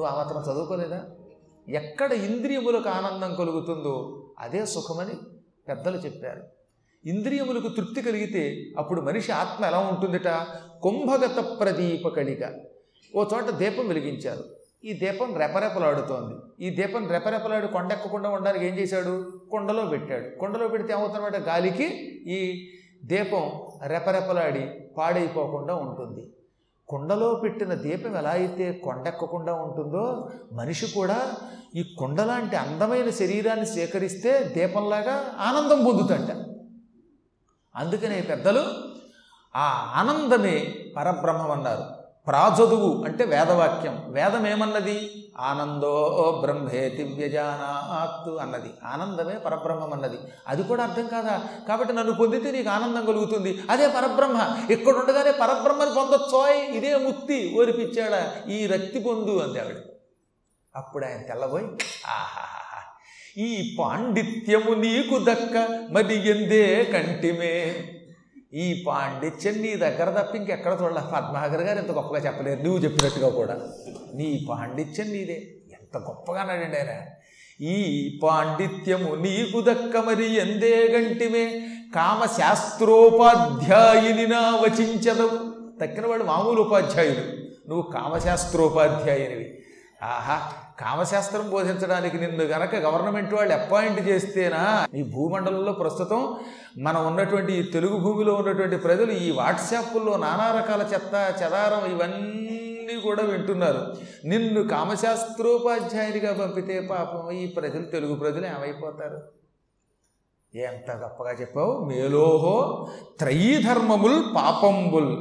నువ్వు ఆ మాత్రం చదువుకోలేదా? ఎక్కడ ఇంద్రియములకు ఆనందం కలుగుతుందో అదే సుఖమని పెద్దలు చెప్పారు. ఇంద్రియములకు తృప్తి కలిగితే అప్పుడు మనిషి ఆత్మ ఎలా ఉంటుందిట? కుంభగత ప్రదీప కలిగ ఓ చోట దీపం వెలిగించారు. ఈ దీపం రెపరెపలాడుతోంది. ఈ దీపం రెపరెపలాడి కొండెక్కకుండా ఉండడానికి ఏం చేశాడు? కొండలో పెట్టాడు. కొండలో పెడితే ఏమవుతున్నమాట గాలికి ఈ దీపం రెపరెపలాడి పాడైపోకుండా ఉంటుంది. కుండలో పెట్టిన దీపం ఎలా అయితే కొండెక్కకుండా ఉంటుందో మనిషి కూడా ఈ కుండలాంటి అందమైన శరీరాన్ని సేకరిస్తే దీపంలాగా ఆనందం పొందుతాట అందుకనే పెద్దలు ఆ ఆనందమే పరబ్రహ్మం అన్నారు. ప్రాచదువు అంటే వేదవాక్యం. వేదం ఏమన్నది? ఆనందో బ్రహ్మేతి వ్యజానాత్తు అన్నది. ఆనందమే పరబ్రహ్మం అన్నది. అది కూడా అర్థం కాదా? కాబట్టి నన్ను పొందితే నీకు ఆనందం కలుగుతుంది. అదే పరబ్రహ్మ. ఇక్కడ ఉండగానే పరబ్రహ్మని పొందొచ్చోయ్ ఇదే ముక్తి ఓరిపిచ్చాడా ఈ రక్తి పొందు అంది ఆవిడ అప్పుడు ఆయన తెల్లబోయి ఆహాహా ఈ పాండిత్యము నీకు దక్క మరి ఎందే కంటిమే? ఈ పాండిత్యం నీ దగ్గర తప్ప ఇంకెక్కడ చూడాల. పద్మాగర్ గారు ఎంత గొప్పగా చెప్పలేరు. నువ్వు చెప్పినట్టుగా కూడా. నీ పాండిత్యం నీదే ఎంత గొప్పగా అన్నాడండి ఆయన. ఈ పాండిత్యము నీకు దక్క మరి ఎందే గంటిమే? కామ శాస్త్రోపాధ్యాయుని నా వచించదవు. తక్కిన వాడు మామూలు ఉపాధ్యాయుడు. నువ్వు కామశాస్త్రోపాధ్యాయునివి. ఆహా కామశాస్త్రం బోధించడానికి నిన్ను గనక గవర్నమెంట్ వాళ్ళు అపాయింట్ చేస్తేనా? ఈ భూమండలంలో ప్రస్తుతం మనం ఉన్నటువంటి ఈ తెలుగు భూమిలో ఉన్నటువంటి ప్రజలు ఈ వాట్సాప్లో నానా రకాల చెత్త చెదారం ఇవన్నీ కూడా వింటున్నారు. నిన్ను కామశాస్త్రోపాధ్యాయునిగా పంపితే పాపం ఈ ప్రజలు తెలుగు ప్రజలు ఏమైపోతారు? ఎంత గొప్పగా చెప్పావు? మేలోహో త్రయీ ధర్మముల్ పాపంబుల్.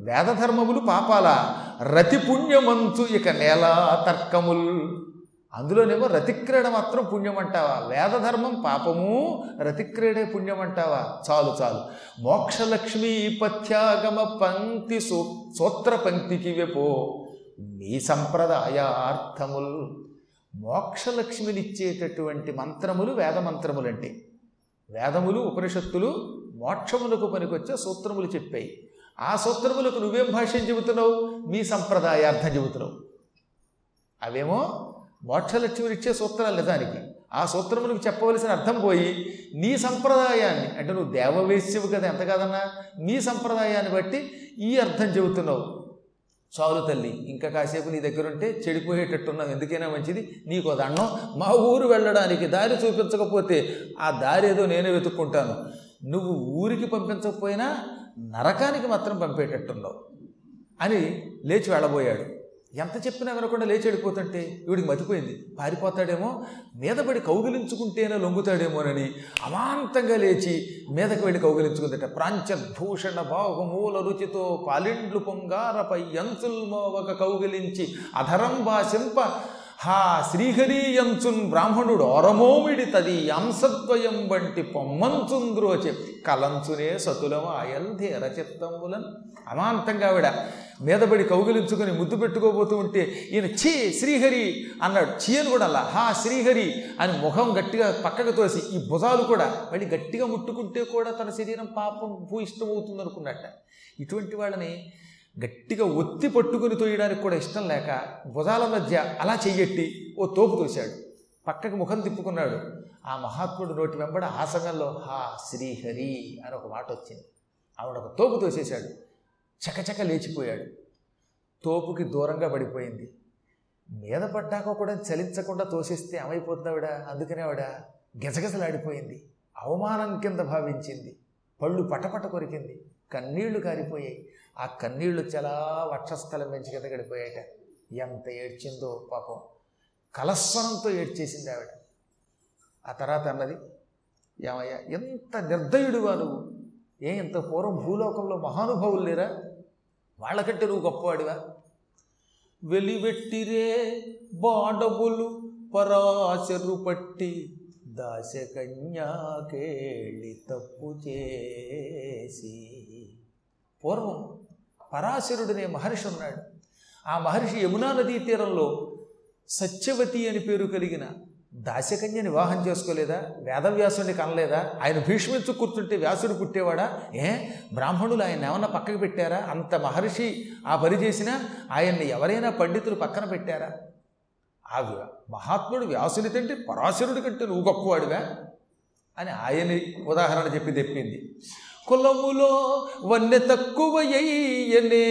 వేదధర్మములు పాపాల? రతి పుణ్యమంచు ఇక నేల తర్కముల్. అందులోనేమో రతిక్రీడ మాత్రం పుణ్యం అంటావా వేదధర్మం పాపము రతిక్రీడే పుణ్యం అంటావా చాలు చాలు. మోక్షలక్ష్మీ పథ్యాగమ పంక్తి సూ సూత్ర పంక్తికి వెపో. నీ సంప్రదాయార్థముల్ మోక్షలక్ష్మినిచ్చేటటువంటి మంత్రములు వేద మంత్రములంటే. వేదములు ఉపనిషత్తులు మోక్షములకు పనికొచ్చే సూత్రములు చెప్పాయి. ఆ సూత్రములకు నువ్వేం భాష్యం చెబుతున్నావు? మీ సంప్రదాయార్థం చెబుతున్నావు. అవేమో మోక్షలక్ష్మిని ఇచ్చే సూత్రాలు నిజానికి ఆ సూత్రములకు చెప్పవలసిన అర్థం పోయి నీ సంప్రదాయాన్ని అంటే నువ్వు దేవవేశ్యవు కదా ఎంత కాదన్నా? నీ సంప్రదాయాన్ని బట్టి ఈ అర్థం చెబుతున్నావు. చాలు తల్లి ఇంకా కాసేపు నీ దగ్గర ఉంటే చెడిపోయేటట్టున్నావు. ఎందుకైనా మంచిది? నీకు దండం. మా ఊరు వెళ్ళడానికి దారి చూపించకపోతే ఆ దారి ఏదో నేనే వెతుక్కుంటాను. నువ్వు ఊరికి పంపించకపోయినా నరకానికి మాత్రం పంపేటట్టున్నావు అని లేచి వెళ్ళబోయాడు. ఎంత చెప్పినా వినకుండా లేచి వెళ్ళిపోతుంటే వీడికి మతిపోయింది. పారిపోతాడేమో మీదపడి కౌగిలించుకుంటేనే లొంగుతాడేమోనని అమాంతంగా లేచి మీదకి వెళ్ళి కౌగిలించుకుందట. ప్రాంచద్భూషణ భావమూల రుచితో పాలిండ్లు పొంగారపై ఎంచుల్ ఒక కౌగిలించి అధరం బాసింప హా శ్రీహరియంచున్ బ్రాహ్మణుడు ఒరమోమిడి తది అంశద్వయం వంటి పొమ్మంచుంద్రోచె కలంచునే సతులం ఆయల్ ధీర చిత్తంబులన్ అమాంతంగా ఆవిడ మీదపడి కౌగిలించుకొని ముద్దు పెట్టుకోబోతూ ఉంటే ఈయన ఛీ శ్రీహరి అన్నాడు. చీ అని కూడా అలా హా శ్రీహరి అని ముఖం గట్టిగా పక్కకు తోసి ఈ భుజాలు కూడా మళ్ళీ గట్టిగా ముట్టుకుంటే కూడా తన శరీరం పాపం భూ ఇష్టమవుతుంది అనుకున్నట్ట ఇటువంటి వాళ్ళని గట్టిగా ఒత్తి పట్టుకుని తోయడానికి కూడా ఇష్టం లేక భుజాల మధ్య అలా చెయ్యెట్టి ఓ తోపు తోశాడు. పక్కకి ముఖం తిప్పుకున్నాడు. ఆ మహాత్ముడు నోటి వెంబడ ఆ సమయంలో హా శ్రీహరి అని ఒక మాట వచ్చింది. ఆవిడ ఒక తోపు తోసేశాడు. చకచక లేచిపోయాడు. తోపుకి దూరంగా పడిపోయింది. మీద పడ్డాక కూడా చలించకుండా తోసేస్తే ఏమైపోతుంది ఆవిడ? అందుకనే ఆవిడ గెజగెజలాడిపోయింది. అవమానం కింద భావించింది. పళ్ళు పటపట కొరికింది. కన్నీళ్ళు కారిపోయాయి. ఆ కన్నీళ్ళు చాలా వక్షస్థలం పెంచి కింద గడిపోయాట ఎంత ఏడ్చిందో పాపం. కలస్వరంతో ఏడ్చేసింది ఆవిడ. ఆ తర్వాత అన్నది ఏమయ్యా ఎంత నిర్దయుడువా నువ్వు? ఏ ఇంత పూర్వం భూలోకంలో మహానుభావులు లేరా? వాళ్ళకంటే నువ్వు గొప్పవాడివా? వెలివెట్టిరే బాడబులు పరాశరు పట్టి దాశ కన్యాకేళి తప్పు చేసి. పూర్వం పరాశరుడనే మహర్షి ఉన్నాడు. ఆ మహర్షి యమునా నదీ తీరంలో సత్యవతి అని పేరు కలిగిన దాశకన్యని వివాహం చేసుకోలేదా? వేదవ్యాసుడిని కనలేదా? ఆయన భీష్మించు కూర్చుంటే వ్యాసుడు పుట్టేవాడా? ఏ? బ్రాహ్మణులు ఆయన ఏమన్నా పక్కకు పెట్టారా? అంత మహర్షి ఆ పని చేసినా ఆయన్ని ఎవరైనా పండితులు పక్కన పెట్టారా? ఆ మహాత్ముడు వ్యాసుని తంటే పరాశరుడి కంటే నువ్వు గొప్పవాడివా అని ఆయన్ని ఉదాహరణ చెప్పి తెప్పింది. కులములో వన్నె తక్కువయ్యనే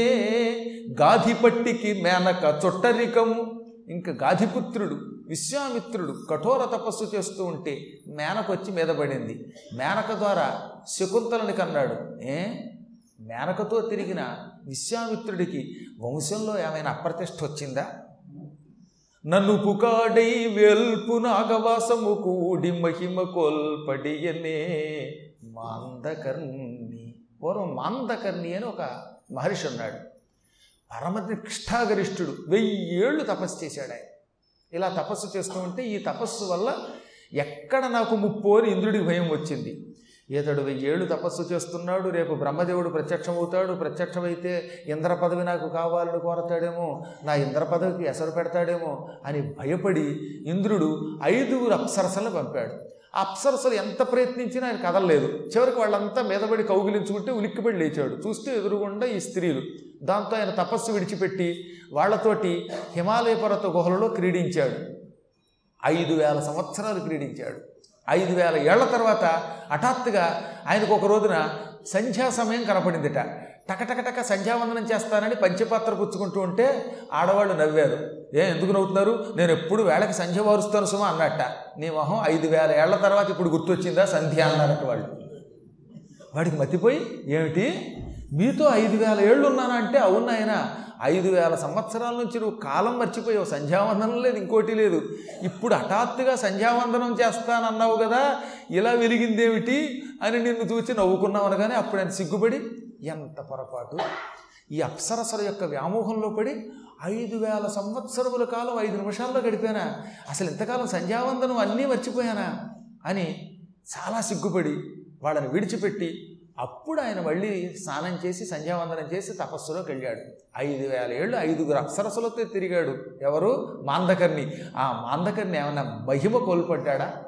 గాధిపట్టికి మేనక చుట్టరికము ఇంకా గాధిపుత్రుడు విశ్వామిత్రుడు కఠోర తపస్సు చేస్తూ ఉంటే మేనకొచ్చి మీద పడింది. మేనక ద్వారా శకుంతలని కన్నాడు. ఏ? మేనకతో తిరిగిన విశ్వామిత్రుడికి వంశంలో ఏమైనా అప్రతిష్ఠ వచ్చిందా? నన్ను పుకాడై వెల్పు నాగవాసము కూడి మహిమ కోల్పడియనే. మాందకర్ణి. పూర్వం మాందకర్ణి అని ఒక మహర్షి ఉన్నాడు. పరమ నిష్ఠాగరిష్ఠుడు వెయ్యి ఏళ్ళు తపస్సు చేశాడు ఆయన. ఇలా తపస్సు చేస్తూ ఉంటే ఈ తపస్సు వల్ల ఎక్కడ నాకు ముప్పు అని ఇంద్రుడికి భయం వచ్చింది. ఇతడు వెయ్యేళ్ళు తపస్సు చేస్తున్నాడు రేపు బ్రహ్మదేవుడు ప్రత్యక్షమవుతాడు ప్రత్యక్షమైతే ఇంద్ర పదవి నాకు కావాలని కోరతాడేమో నా ఇంద్ర పదవికి ఎసరు పెడతాడేమో అని భయపడి ఇంద్రుడు ఐదుగురు అప్సరసలు పంపాడు. అప్సరసలు ఎంత ప్రయత్నించినా ఆయన కదలలేదు. చివరికి వాళ్ళంతా మీదపడి కౌగిలించుకుంటే ఉలిక్కిపడి లేచాడు. చూస్తే ఎదురుగుండా ఈ స్త్రీలు. దాంతో ఆయన తపస్సు విడిచిపెట్టి వాళ్ళతోటి హిమాలయ పర్వత గుహలలో క్రీడించాడు. ఐదు వేల సంవత్సరాలు క్రీడించాడు. ఐదు వేల ఏళ్ళ తర్వాత హఠాత్తుగా ఆయనకు ఒక రోజున సంధ్యా సమయం కనపడిందిట. టకటకటక సంధ్యావందనం చేస్తానని పంచపాత్ర పుచ్చుకుంటూ ఉంటే ఆడవాళ్ళు నవ్వారు. ఏ ఎందుకు నవ్వుతున్నారు? నేను ఎప్పుడు వేళకి సంధ్య వారుస్తాను సుమా అన్నట్ట. నీ మొహం ఐదు వేల ఏళ్ళ తర్వాత ఇప్పుడు గుర్తొచ్చిందా? సంధ్య అన్నారట వాళ్ళు. వాడికి మతిపోయి ఏమిటి? మీతో ఐదు వేల ఏళ్ళు ఉన్నానా అంటే అవును ఆయన ఐదు వేల సంవత్సరాల నుంచి నువ్వు కాలం మర్చిపోయావు. సంధ్యావందనం లేదు ఇంకోటి లేదు. ఇప్పుడు హఠాత్తుగా సంధ్యావందనం చేస్తానన్నావు కదా ఇలా వెలిగిందేమిటి అని నిన్ను చూచి నవ్వుకున్నావు అనగానే అప్పుడు ఆయన సిగ్గుపడి ఎంత పొరపాటు? ఈ అప్సరసల యొక్క వ్యామోహంలో పడి ఐదు వేల సంవత్సరముల కాలం ఐదు నిమిషాల్లో గడిపానా? అసలు ఇంతకాలం సంధ్యావందనం అన్నీ మర్చిపోయానా? అని చాలా సిగ్గుపడి వాళ్ళని విడిచిపెట్టి అప్పుడు ఆయన మళ్ళీ స్నానం చేసి సంధ్యావందనం చేసి తపస్సులోకి వెళ్ళాడు. ఐదు వేల ఏళ్ళు ఐదుగురు అక్షరసులతో తిరిగాడు. ఎవరు? మాందకర్ణి. ఆ మాందకర్ణి ఏమన్నా మహిమ కోల్పడ్డా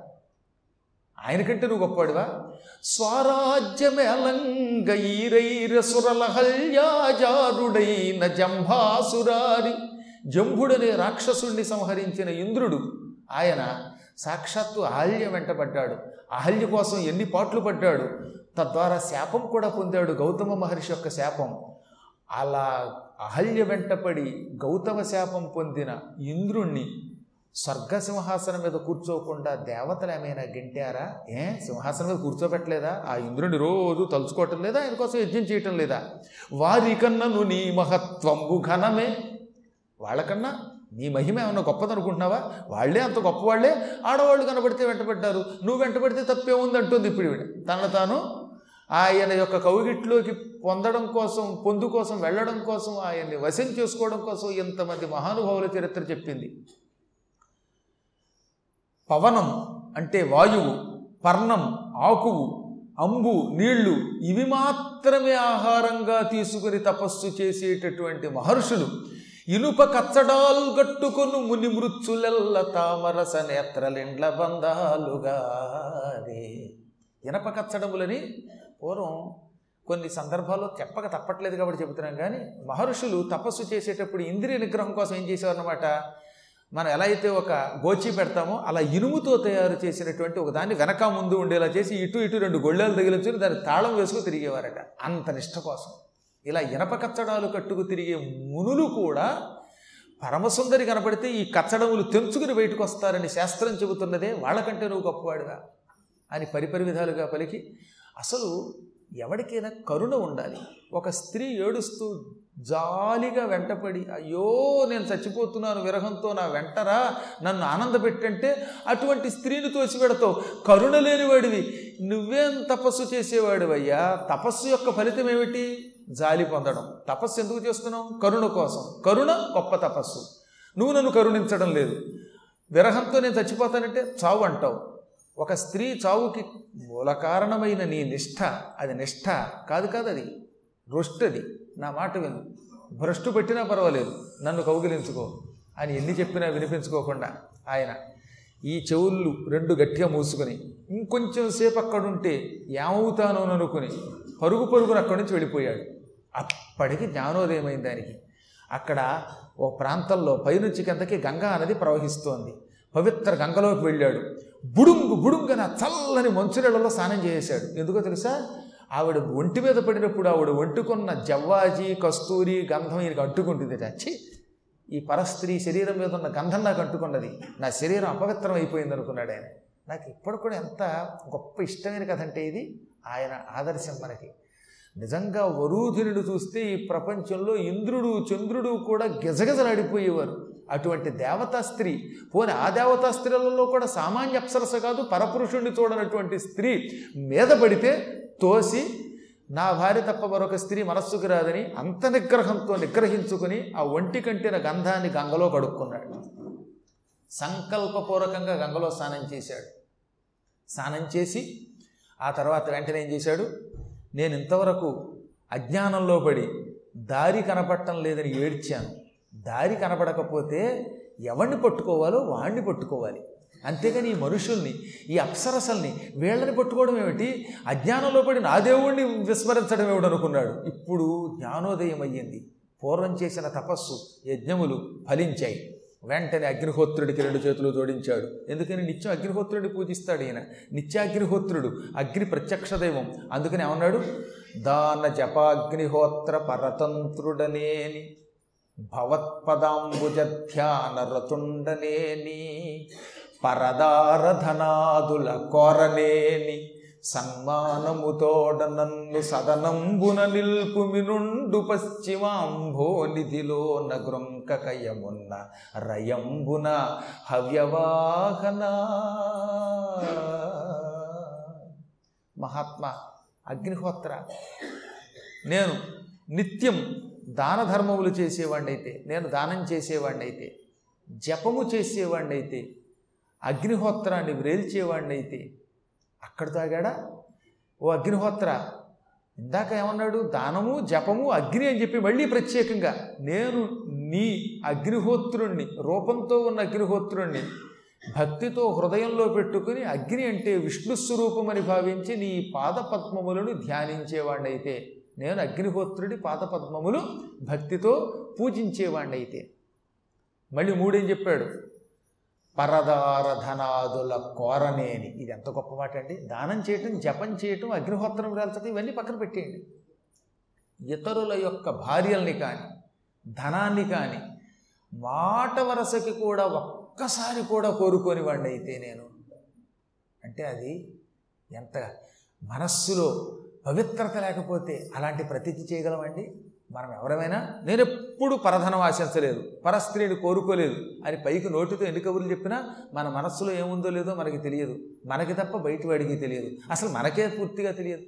ఆయనకంటే నువ్వు గొప్పవాడువా? స్వరాజ్యమెలంగైరైరసురలహల్యాజారుడైన జంభాసురారి జంభుడనే రాక్షసుణ్ణి సంహరించిన ఇంద్రుడు. ఆయన సాక్షాత్తు అహల్య వెంటబడ్డాడు. అహల్య కోసం ఎన్ని పాట్లు పడ్డాడు. తద్వారా శాపం కూడా పొందాడు గౌతమ మహర్షి యొక్క శాపం. అలా అహల్య వెంటపడి గౌతమ శాపం పొందిన ఇంద్రుణ్ణి స్వర్గ సింహాసనం మీద కూర్చోకుండా దేవతలు ఏమైనా గెంటారా? ఏ? సింహాసనం మీద కూర్చోబెట్టలేదా? ఆ ఇంద్రుని రోజు తలుచుకోవటం లేదా? ఆయన కోసం యజ్ఞం చేయటం లేదా? వారికన్నను నీ మహత్వంబు ఘనమే. వాళ్ళకన్నా నీ మహిమ ఏమన్నా గొప్పదనుకుంటున్నావా? వాళ్ళే అంత గొప్పవాళ్ళే ఆడవాళ్ళు కనబడితే వెంటబడ్డారు. నువ్వు వెంటబడితే తప్పే ఉంది అంటుంది ఇప్పుడు ఈవిడ. తన తాను ఆయన యొక్క కౌగిట్లోకి పొందడం కోసం పొందు కోసం వెళ్ళడం కోసం ఆయన్ని వశం చేసుకోవడం కోసం ఇంతమంది మహానుభావుల చరిత్ర చెప్పింది. పవనం అంటే వాయువు పర్ణం ఆకువు అంబు నీళ్ళు ఇవి మాత్రమే ఆహారంగా తీసుకుని తపస్సు చేసేటటువంటి మహర్షులు. ఇనుప కచ్చడాలు గట్టుకొను ముని మృత్యులెల్ల తామరస నేత్రలిండ్ల బంధాలుగారే ఇనప కచ్చడములని పూర్వం కొన్ని సందర్భాల్లో చెప్పక తప్పట్లేదు కాబట్టి చెబుతున్నాం కానీ మహర్షులు తపస్సు చేసేటప్పుడు ఇంద్రియ నిగ్రహం కోసం ఏం చేసేవారనమాట మనం ఎలా అయితే ఒక గోచి పెడతామో అలా ఇనుముతో తయారు చేసినటువంటి ఒక దాన్ని వెనక ముందు ఉండేలా చేసి ఇటు ఇటు రెండు గొళ్ళాలు తగిలించుకుని దాన్ని తాళం వేసుకుని తిరిగేవారట. అంత నిష్ట కోసం. ఇలా ఇనప కచ్చడాలు కట్టుకు తిరిగే మునులు కూడా పరమసుందరి కనపడితే ఈ కచ్చడములు తెంచుకుని బయటకు వస్తారని శాస్త్రం చెబుతున్నదే వాళ్ళకంటే నువ్వు గొప్పవాడివా అని పరిపరి విధాలుగా పలికి అసలు ఎవరికైనా కరుణ ఉండాలి. ఒక స్త్రీ ఏడుస్తూ జాలిగా వెంటపడి అయ్యో నేను చచ్చిపోతున్నాను విరహంతో నా వెంటరా నన్ను ఆనందపెట్టంటే అటువంటి స్త్రీని తోసిపెడతావు. కరుణ లేనివాడివి. నువ్వేం తపస్సు చేసేవాడివయ్యా? తపస్సు యొక్క ఫలితం ఏమిటి జాలి పొందడం. తపస్సు ఎందుకు చేస్తున్నావు? కరుణ కోసం. కరుణ గొప్ప తపస్సు. నువ్వు నన్ను కరుణించడం లేదు. విరహంతో నేను చచ్చిపోతానంటే చావు అంటావు. ఒక స్త్రీ చావుకి మూల కారణమైన నీ నిష్ఠ అది నిష్ఠ కాదు కాదు అది. రొష్టది. నా మాట విను. భ్రష్టు పెట్టినా పర్వాలేదు. నన్ను కౌగిలించుకో. అని ఎన్ని చెప్పినా వినిపించుకోకుండా ఆయన ఈ చెవుళ్ళు రెండు గట్టిగా మూసుకొని ఇంకొంచెం సేపు అక్కడుంటే ఏమవుతానోననుకుని పరుగు పరుగున అక్కడి నుంచి వెళ్ళిపోయాడు. అప్పటికి జ్ఞానోదయమైంది దానికి. అక్కడ ఓ ప్రాంతంలో పైనుంచి కిందకి గంగా నది ప్రవహిస్తోంది. పవిత్ర గంగలోకి వెళ్ళాడు. బుడుంగు బుడుంగన చల్లని మంచునీళ్ళలో స్నానం చేశాడు ఎందుకో తెలుసా? ఆవిడ ఒంటి మీద పడినప్పుడు ఆవిడ ఒంటుకున్న జవ్వాజీ కస్తూరి గంధం ఈయనకి అంటుకుంటుంది చచ్చి ఈ పరస్త్రీ శరీరం మీద ఉన్న గంధం నాకు అంటుకున్నది. నా శరీరం అపవిత్రం అయిపోయింది అనుకున్నాడు ఆయన. నాకు ఇప్పుడు కూడా ఎంత గొప్ప ఇష్టమైన కథ అంటే ఇది. ఆయన ఆదర్శం మనకి. నిజంగా వరూధినుడు చూస్తే ఈ ప్రపంచంలో ఇంద్రుడు చంద్రుడు కూడా గిజగిజలాడిపోయేవారు. అటువంటి దేవతా స్త్రీ పోనీ ఆ దేవతా స్త్రీలలో కూడా సామాన్య అప్సరస కాదు పరపురుషుణ్ణి చూడనటువంటి స్త్రీ మీద పడితే తోసి నా భార్య తప్ప మరొక స్త్రీ మనస్సుకు రాదని అంత నిగ్రహంతో నిగ్రహించుకుని ఆ ఒంటి కంటిన గంధాన్ని గంగలో కడుక్కున్నాడు. సంకల్పపూర్వకంగా గంగలో స్నానం చేశాడు. స్నానం చేసి ఆ తర్వాత వెంటనే ఏం చేశాడు? నేను ఇంతవరకు అజ్ఞానంలో పడి దారి కనపడటం లేదని ఏడ్చాను. దారి కనపడకపోతే ఎవరిని పట్టుకోవాలో వాణ్ణి పట్టుకోవాలి. అంతేగాని ఈ మనుషుల్ని ఈ అప్సరసల్ని వీళ్ళని పట్టుకోవడం ఏమిటి? అజ్ఞానంలో పడి నా దేవుణ్ణి విస్మరించడం ఏమిటి అనుకున్నాడు. ఇప్పుడు జ్ఞానోదయం అయ్యింది. పూర్వం చేసిన తపస్సు యజ్ఞములు ఫలించాయి. వెంటనే అగ్నిహోత్రుడికి రెండు చేతులు జోడించాడు. ఎందుకని? నిత్యం అగ్నిహోత్రుడిని పూజిస్తాడు ఈయన. నిత్యాగ్నిహోత్రుడు అగ్ని ప్రత్యక్ష దైవం. అందుకని ఏమన్నాడు? దాన జపాగ్నిహోత్ర పరతంత్రుడనేని భవత్పదాంబుజ ధ్యాన రతుండనేని పరదారధనాదుల కోరనేని సన్మానముతోడ నన్ను సదనంబున నిల్పుమినుండు పశ్చిమాంభోనిధిలో నగృంకకయమున్న రయంబున హవ్యవాహన. మహాత్మ అగ్నిహోత్ర. నేను నిత్యం దాన ధర్మములు చేసేవాడినైతే నేను దానం చేసేవాడినైతే జపము చేసేవాడినైతే అగ్నిహోత్రాన్ని వ్రేల్చేవాడినైతే అక్కడ తాగాడా? ఓ అగ్నిహోత్ర. ఇందాక ఏమన్నాడు? దానము జపము అగ్ని అని చెప్పి మళ్ళీ ప్రత్యేకంగా. నేను నీ అగ్నిహోత్రుణ్ణి రూపంతో ఉన్న అగ్నిహోత్రుణ్ణి భక్తితో హృదయంలో పెట్టుకుని అగ్ని అంటే విష్ణు స్వరూపమని భావించి నీ పాదపద్మములను ధ్యానించేవాణ్ణైతే. నేను అగ్నిహోత్రుడి పాదపద్మములు భక్తితో పూజించేవాడినైతే మళ్ళీ మూడేం చెప్పాడు? పరదారధనాదుల కోరనేని. ఇది ఎంత గొప్ప మాట అండి దానం చేయటం జపం చేయటం అగ్నిహోత్రం రాల్చడం ఇవన్నీ పక్కన పెట్టేయండి. ఇతరుల యొక్క భార్యల్ని కానీ ధనాన్ని కానీ మాట వరసకి కూడా ఒక్కసారి కూడా కోరుకోని వాడిని అయితే నేను. అంటే అది ఎంత మనస్సులో పవిత్రత లేకపోతే అలాంటి ప్రతిజ్ఞ చేయగలమండి? మనం ఎవరమైనా నేను ఎప్పుడు పరధనం ఆశించలేదు పరస్త్రీని కోరుకోలేదు. అని పైకి నోటితో ఎన్ని కబుర్లు చెప్పినా మన మనస్సులో ఏముందో లేదో మనకి తెలియదు. మనకి తప్ప బయట వాడికి తెలియదు. అసలు మనకే పూర్తిగా తెలియదు.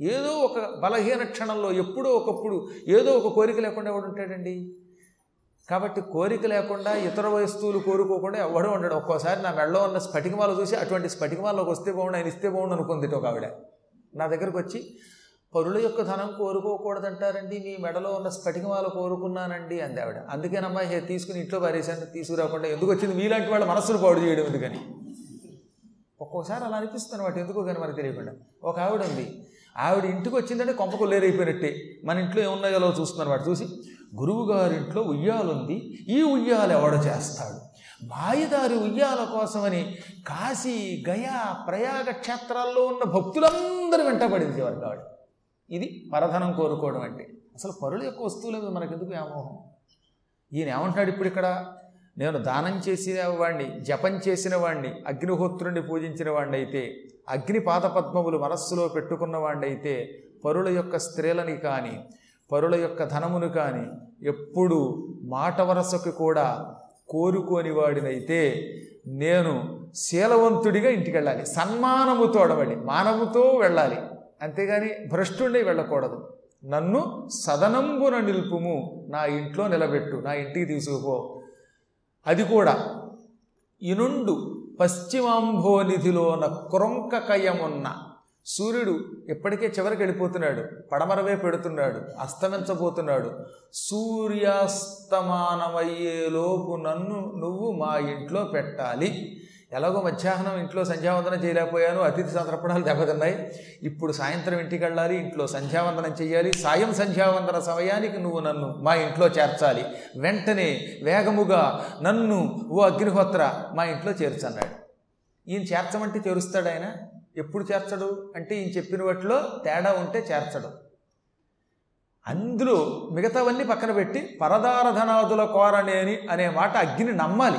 ఏదో ఒక బలహీన క్షణంలో ఎప్పుడో ఒకప్పుడు ఏదో ఒక కోరిక లేకుండా ఎవడు ఉంటాడండి? కాబట్టి కోరిక లేకుండా ఇతర వస్తువులు కోరుకోకుండా ఎవడో ఉండడు. ఒక్కోసారి నా మెడలో ఉన్న స్ఫటికమాలు చూసి అటువంటి స్ఫటికమాలకు వస్తే బాగుండు ఆయన ఇస్తే బాగుండు అనుకుంది ఒక ఆవిడ. నా దగ్గరకు వచ్చి పరుల యొక్క ధనం కోరుకోకూడదంటారండి మీ మెడలో ఉన్న స్ఫటికమాల కోరుకున్నానండి అంది ఆవిడ. అందుకేనమ్మా హే తీసుకుని ఇంట్లో పారేశాను తీసుకురాకుండా ఎందుకు వచ్చింది? మీలాంటి వాళ్ళ మనస్సును పాడు చేయడం ఎందుకని? ఒక్కోసారి అలా అనిపిస్తుంది అనమాట ఎందుకో కానీ మనకు తెలియకుండా. ఒక ఆవిడ ఉంది. ఆవిడ ఇంటికి వచ్చిందంటే కొంపకు లేరైపోయినట్టే మన ఇంట్లో ఏమున్నాయో చూస్తుంది అనమాట చూసి గురువు గారింట్లో ఉయ్యాలుంది ఈ ఉయ్యాలు ఎవడ చేస్తాడు? మాయదారి ఉయ్యాల కోసమని కాశీ గయా ప్రయాగ క్షేత్రాల్లో ఉన్న భక్తులందరూ వెంటబడింది ఎవరికి ఆవిడ. ఇది పరధనం కోరుకోవడం అంటే. అసలు పరుల యొక్క వస్తువుల మీద మనకెందుకు వ్యామోహం? ఈయన ఏమంటున్నాడు ఇప్పుడు ఇక్కడ? నేను దానం చేసిన వాడిని జపం చేసిన వాడిని అగ్నిహోత్రుడిని పూజించిన వాడిని అయితే అగ్ని పాదపద్మములు మనస్సులో పెట్టుకున్న వాడిని అయితే పరుల యొక్క స్త్రీలని కానీ పరుల యొక్క ధనమును కానీ ఎప్పుడు మాట వరసకు కూడా కోరుకోని వాడినైతే నేను శీలవంతుడిగా ఇంటికి వెళ్ళాలి. సన్మానముతో తోడబడి మానవుతో వెళ్ళాలి. అంతేగాని భ్రష్టుండి వెళ్ళకూడదు. నన్ను సదనంబున నిలుపుము. నా ఇంట్లో నిలబెట్టు. నా ఇంటికి తీసుకుపో. అది కూడా ఇనుండు పశ్చిమాంభోనిధిలోన క్రొంకకయమున్న సూర్యుడు ఇప్పటికే చివరికి వెళ్ళిపోతున్నాడు. పడమరవే పెడుతున్నాడు. అస్తమించబోతున్నాడు. సూర్యాస్తమానమయ్యేలోపు నన్ను నువ్వు మా ఇంట్లో పెట్టాలి. ఎలాగో మధ్యాహ్నం ఇంట్లో సంధ్యావందనం చేయలేకపోయాను అతిథి సందర్భాలు దెబ్బతిన్నాయి. ఇప్పుడు సాయంత్రం ఇంటికి వెళ్ళాలి ఇంట్లో సంధ్యావందనం చేయాలి సాయం సంధ్యావందన సమయానికి నువ్వు నన్ను మా ఇంట్లో చేర్చాలి. వెంటనే వేగముగా నన్ను ఓ అగ్నిహోత్ర మా ఇంట్లో చేర్చన్నాడు. ఈయన చేర్చమంటే చేరుస్తాడు ఆయన. ఎప్పుడు చేర్చడు? అంటే ఈయన చెప్పిన వాటిలో తేడా ఉంటే చేర్చడు. అందులో మిగతావన్నీ పక్కన పెట్టి పరదారధనాదుల కోరనేని అనే మాట అగ్ని నమ్మాలి.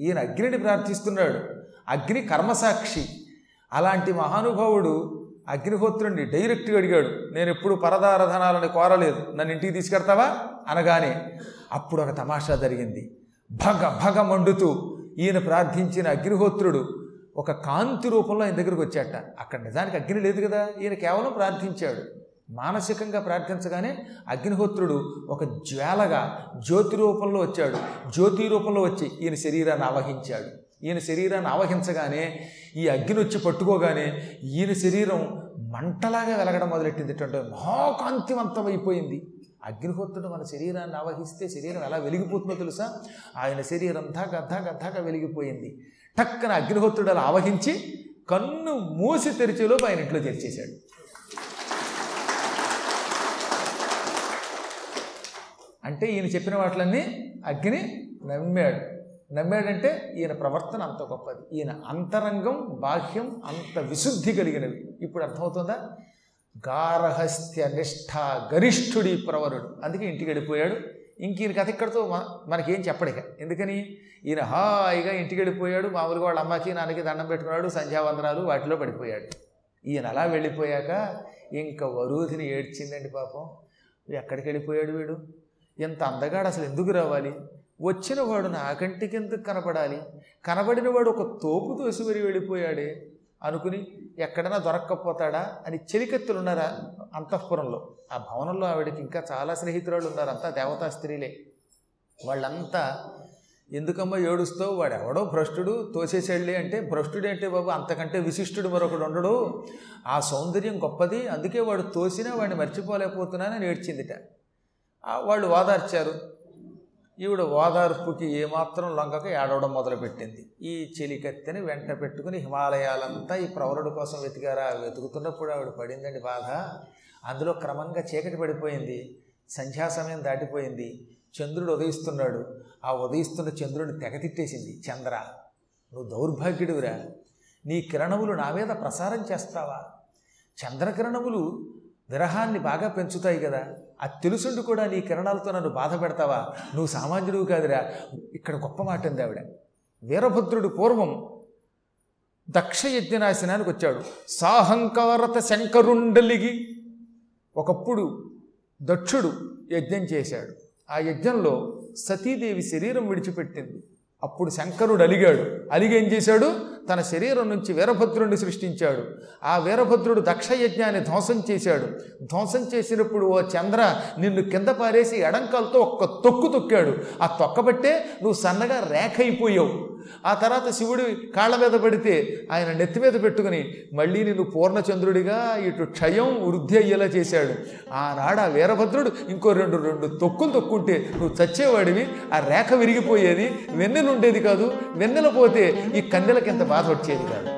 ఈయన అగ్నిని ప్రార్థిస్తున్నాడు. అగ్ని కర్మసాక్షి. అలాంటి మహానుభావుడు అగ్నిహోత్రుడిని డైరెక్ట్గా అడిగాడు. నేను ఎప్పుడు పరదారధనాలని కోరలేదు. నన్ను ఇంటికి తీసుకెడతావా? అనగానే అప్పుడు ఒక తమాషా జరిగింది. భగ భగ మండుతూ ఈయన ప్రార్థించిన అగ్నిహోత్రుడు ఒక కాంతి రూపంలో ఆయన దగ్గరికి వచ్చాట. అక్కడ నిజానికి అగ్ని లేదు కదా? ఈయన కేవలం ప్రార్థించాడు. మానసికంగా ప్రార్థించగానే అగ్నిహోత్రుడు ఒక జ్వాలగా జ్యోతి రూపంలో వచ్చాడు. జ్యోతి రూపంలో వచ్చి ఈయన శరీరాన్ని ఆవహించాడు. ఈయన శరీరాన్ని ఆవహించగానే ఈ అగ్ని వచ్చి పట్టుకోగానే ఈయన శరీరం మంటలాగా వెలగడం మొదలెట్టింది. అంటే మహాకాంతివంతమైపోయింది అగ్నిహోత్రుడు మన శరీరాన్ని ఆవహిస్తే శరీరం ఎలా వెలిగిపోతుందో తెలుసా? ఆయన శరీరం దాకా ధగ ధగ వెలిగిపోయింది. టక్కన అగ్నిహోత్రుడు అలా ఆవహించి కన్ను మూసి తెరిచేలోపు ఆయన ఇంట్లో తెరిచేశాడు అంటే ఈయన చెప్పిన వాటిలన్నీ అగ్ని నమ్మాడు. నమ్మాడంటే ఈయన ప్రవర్తన అంత గొప్పది. ఈయన అంతరంగం బాహ్యం అంత విశుద్ధి కలిగినవి. ఇప్పుడు అర్థమవుతుందా? గారహస్త్య నిష్ఠ గరిష్ఠుడి ప్రవరుడు. అందుకే ఇంటికి వెళ్ళిపోయాడు. ఇంక ఈయన కథ ఇక్కడితో మనకేం చెప్పడిక. ఎందుకని? ఈయన హాయిగా ఇంటికి వెళ్ళిపోయాడు. మామూలుగా వాళ్ళ అమ్మకి నాన్నకి దండం పెట్టుకున్నాడు. సంధ్యావందనాలు వాటిలో పడిపోయాడు. ఈయన అలా వెళ్ళిపోయాక ఇంకా వరుధిని ఏడ్చిందండి పాపం. ఎక్కడికి వెళ్ళిపోయాడు వీడు? ఇంత అందగాడు అసలు ఎందుకు రావాలి? వచ్చిన వాడు నా కంటికి ఎందుకు కనపడాలి? కనబడిన వాడు ఒక తోపు తోసి మరి వెళ్ళిపోయాడే అనుకుని ఎక్కడైనా దొరక్కపోతాడా అని చెలికెత్తులు ఉన్నారా అంతఃపురంలో. ఆ భవనంలో ఆవిడకి ఇంకా చాలా స్నేహితురాళ్ళు ఉన్నారు అంతా దేవతా స్త్రీలే. వాళ్ళంతా ఎందుకమ్మా ఏడుస్తావు? వాడు ఎవడో భ్రష్టుడు తోసేసాడులే అంటే భ్రష్టుడు అంటే బాబు? అంతకంటే విశిష్టుడు మరొకడు ఉండడు. ఆ సౌందర్యం గొప్పది అందుకే వాడు తోసినా వాడిని మర్చిపోలేకపోతున్నానని ఏడ్చిందిట. వాళ్ళు ఓదార్చారు. ఈవిడ ఓదార్పుకి ఏమాత్రం లొంగక ఏడవడం మొదలుపెట్టింది. ఈ చెలికత్తెని వెంట పెట్టుకుని హిమాలయాలంతా ఈ ప్రవరుడు కోసం వెతికారా? వెతుకుతున్నప్పుడు ఆవిడ పడిందండి బాధ. అందులో క్రమంగా చీకటి పడిపోయింది. సంధ్యా సమయం దాటిపోయింది. చంద్రుడు ఉదయిస్తున్నాడు. ఆ ఉదయిస్తున్న చంద్రుడిని తెగతిట్టేసింది చంద్ర నువ్వు దౌర్భాగ్యుడివిరా. నీ కిరణములు నా మీద ప్రసారం చేస్తావా? చంద్రకిరణములు విరహాన్ని బాగా పెంచుతాయి కదా. అది తెలుసుండి కూడా నీ కిరణాలతో నన్ను బాధ పెడతావా? నువ్వు సామాన్యుడివి కాదురా. ఇక్కడ గొప్ప మాట ఉంది ఆవిడ. వీరభద్రుడు పూర్వం దక్ష యజ్ఞనాశనానికి వచ్చాడు. సాహంకారత శంకరుండలిగి ఒకప్పుడు దక్షుడు యజ్ఞం చేశాడు. ఆ యజ్ఞంలో సతీదేవి శరీరం విడిచిపెట్టింది. అప్పుడు శంకరుడు అలిగాడు అలిగి ఏం చేశాడు? తన శరీరం నుంచి వీరభద్రుడిని సృష్టించాడు. ఆ వీరభద్రుడు దక్షయజ్ఞాన్ని ధ్వంసం చేశాడు. ధ్వంసం చేసినప్పుడు ఓ చంద్ర నిన్ను కింద పారేసి ఎడంకాలతో ఒక్క తొక్కు తొక్కాడు. ఆ తొక్కబట్టే నువ్వు సన్నగా రేఖ అయిపోయావు. ఆ తర్వాత శివుడి కాళ్ళ మీద పడితే ఆయన నెత్తి మీద పెట్టుకుని మళ్ళీ నిన్ను పూర్ణచంద్రుడిగా ఇటు క్షయం వృద్ధి అయ్యేలా చేశాడు. ఆనాడు ఆ వీరభద్రుడు ఇంకో రెండు రెండు తొక్కులు తొక్కుంటే నువ్వు చచ్చేవాడివి ఆ రేఖ విరిగిపోయేది వెన్నెలు ఉండేది కాదు వెన్నెల పోతే ఈ కన్నెలకి ఎంత బాధ వచ్చేది కాదు.